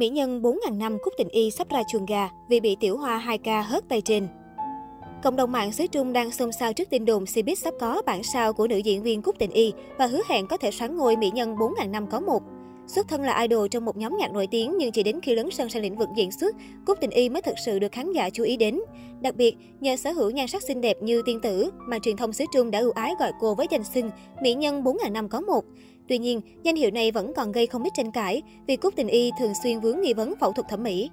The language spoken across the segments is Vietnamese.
Mỹ nhân 4.000 năm Cúc Tình Y sắp ra chuồng gà vì bị tiểu hoa 2K hớt tay trên. Cộng đồng mạng xứ Trung đang xôn xao trước tin đồn Cbiz sắp có bản sao của nữ diễn viên Cúc Tình Y và hứa hẹn có thể sáng ngôi mỹ nhân 4.000 năm có một. Xuất thân là idol trong một nhóm nhạc nổi tiếng nhưng chỉ đến khi lớn sân sang lĩnh vực diễn xuất, Cúc Tình Y mới thực sự được khán giả chú ý đến. Đặc biệt, nhờ sở hữu nhan sắc xinh đẹp như tiên tử mà truyền thông xứ Trung đã ưu ái gọi cô với danh xưng mỹ nhân 4.000 năm có một. Tuy nhiên, danh hiệu này vẫn còn gây không ít tranh cãi vì Cúc Tình Y thường xuyên vướng nghi vấn phẫu thuật thẩm mỹ.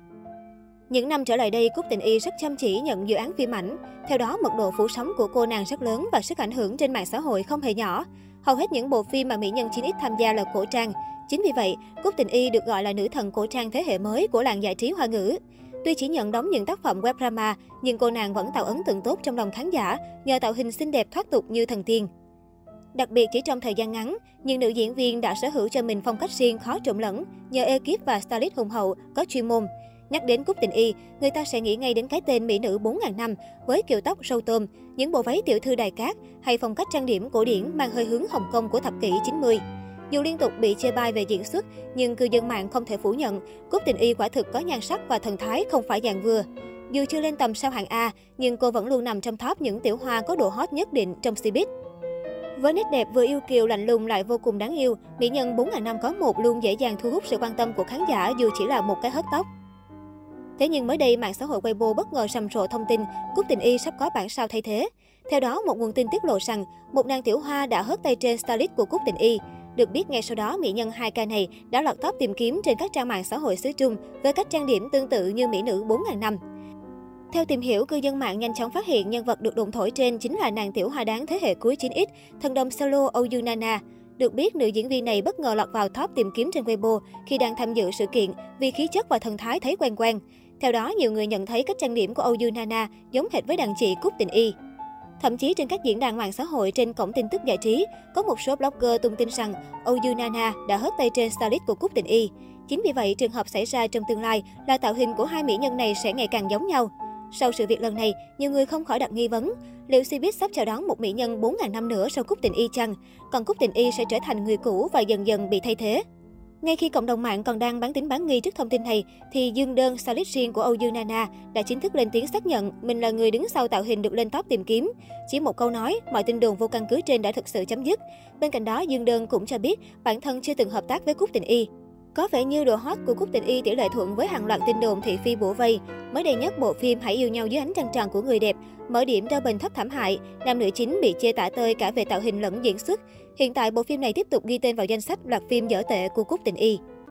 Những năm trở lại đây, Cúc Tình Y rất chăm chỉ nhận dự án phim ảnh. Theo đó, mật độ phủ sóng của cô nàng rất lớn và sức ảnh hưởng trên mạng xã hội không hề nhỏ. Hầu hết những bộ phim mà mỹ nhân 9X tham gia là cổ trang. Chính vì vậy, Cúc Tình Y được gọi là nữ thần cổ trang thế hệ mới của làng giải trí hoa ngữ. Tuy chỉ nhận đóng những tác phẩm web drama, nhưng cô nàng vẫn tạo ấn tượng tốt trong lòng khán giả nhờ tạo hình xinh đẹp thoát tục như thần tiên. Đặc biệt chỉ trong thời gian ngắn, những nữ diễn viên đã sở hữu cho mình phong cách riêng khó trộn lẫn nhờ ekip và stylist hùng hậu có chuyên môn. Nhắc đến Cúc Tình Y, người ta sẽ nghĩ ngay đến cái tên mỹ nữ 4.000 năm với kiểu tóc râu tôm, những bộ váy tiểu thư đài cát hay phong cách trang điểm cổ điển mang hơi hướng Hồng Kông của thập kỷ 90. Dù liên tục bị chê bai về diễn xuất, nhưng cư dân mạng không thể phủ nhận, Cúc Tình Y quả thực có nhan sắc và thần thái không phải dạng vừa. Dù chưa lên tầm sao hạng A, nhưng cô vẫn luôn nằm trong top những tiểu hoa có độ hot nhất định trong Cbiz. Với nét đẹp vừa yêu kiều lạnh lùng lại vô cùng đáng yêu, mỹ nhân 4.000 năm có một luôn dễ dàng thu hút sự quan tâm của khán giả dù chỉ là một cái hớt tóc. Thế nhưng mới đây, mạng xã hội Weibo bất ngờ sầm rộ thông tin Cúc Tình Y sắp có bản sao thay thế. Theo đó, một nguồn tin tiết lộ rằng một nàng tiểu hoa đã hớt tay trên stylist của Cúc Tình Y. Được biết ngay sau đó, mỹ nhân 2K này đã lọt top tìm kiếm trên các trang mạng xã hội xứ Trung với cách trang điểm tương tự như mỹ nữ 4.000 năm. Theo tìm hiểu, cư dân mạng nhanh chóng phát hiện nhân vật được đồn thổi trên chính là nàng tiểu hoa đáng thế hệ cuối 9X, thần đồng solo Oyu Nana. Được biết, nữ diễn viên này bất ngờ lọt vào top tìm kiếm trên Weibo khi đang tham dự sự kiện vì khí chất và thần thái thấy quen quen. Theo đó, nhiều người nhận thấy cách trang điểm của Oyu Nana giống hệt với đàn chị Cúc Tình Y. Thậm chí trên các diễn đàn mạng xã hội trên cổng tin tức giải trí, có một số blogger tung tin rằng Oyu Nana đã hớt tay trên stylist của Cúc Tình Y. Chính vì vậy, trường hợp xảy ra trong tương lai là tạo hình của hai mỹ nhân này sẽ ngày càng giống nhau. Sau sự việc lần này, nhiều người không khỏi đặt nghi vấn, liệu Cbiz sắp chào đón một mỹ nhân 4.000 năm nữa sau Cúc Tình Y chăng? Còn Cúc Tình Y sẽ trở thành người cũ và dần dần bị thay thế. Ngay khi cộng đồng mạng còn đang bán tính bán nghi trước thông tin này, thì Dương Đơn, solid riêng của Âu Dương Nana, đã chính thức lên tiếng xác nhận mình là người đứng sau tạo hình được lên top tìm kiếm. Chỉ một câu nói, mọi tin đồn vô căn cứ trên đã thực sự chấm dứt. Bên cạnh đó, Dương Đơn cũng cho biết bản thân chưa từng hợp tác với Cúc Tình Y. Có vẻ như độ hot của Cúc Tình Y tỷ lệ thuận với hàng loạt tin đồn thị phi bổ vây. Mới đây nhất, bộ phim Hãy yêu nhau dưới ánh trăng tròn của người đẹp mở điểm cho bình thấp thảm hại. Nam nữ chính bị chê tả tơi cả về tạo hình lẫn diễn xuất. Hiện tại, bộ phim này tiếp tục ghi tên vào danh sách loạt phim dở tệ của Cúc Tình Y.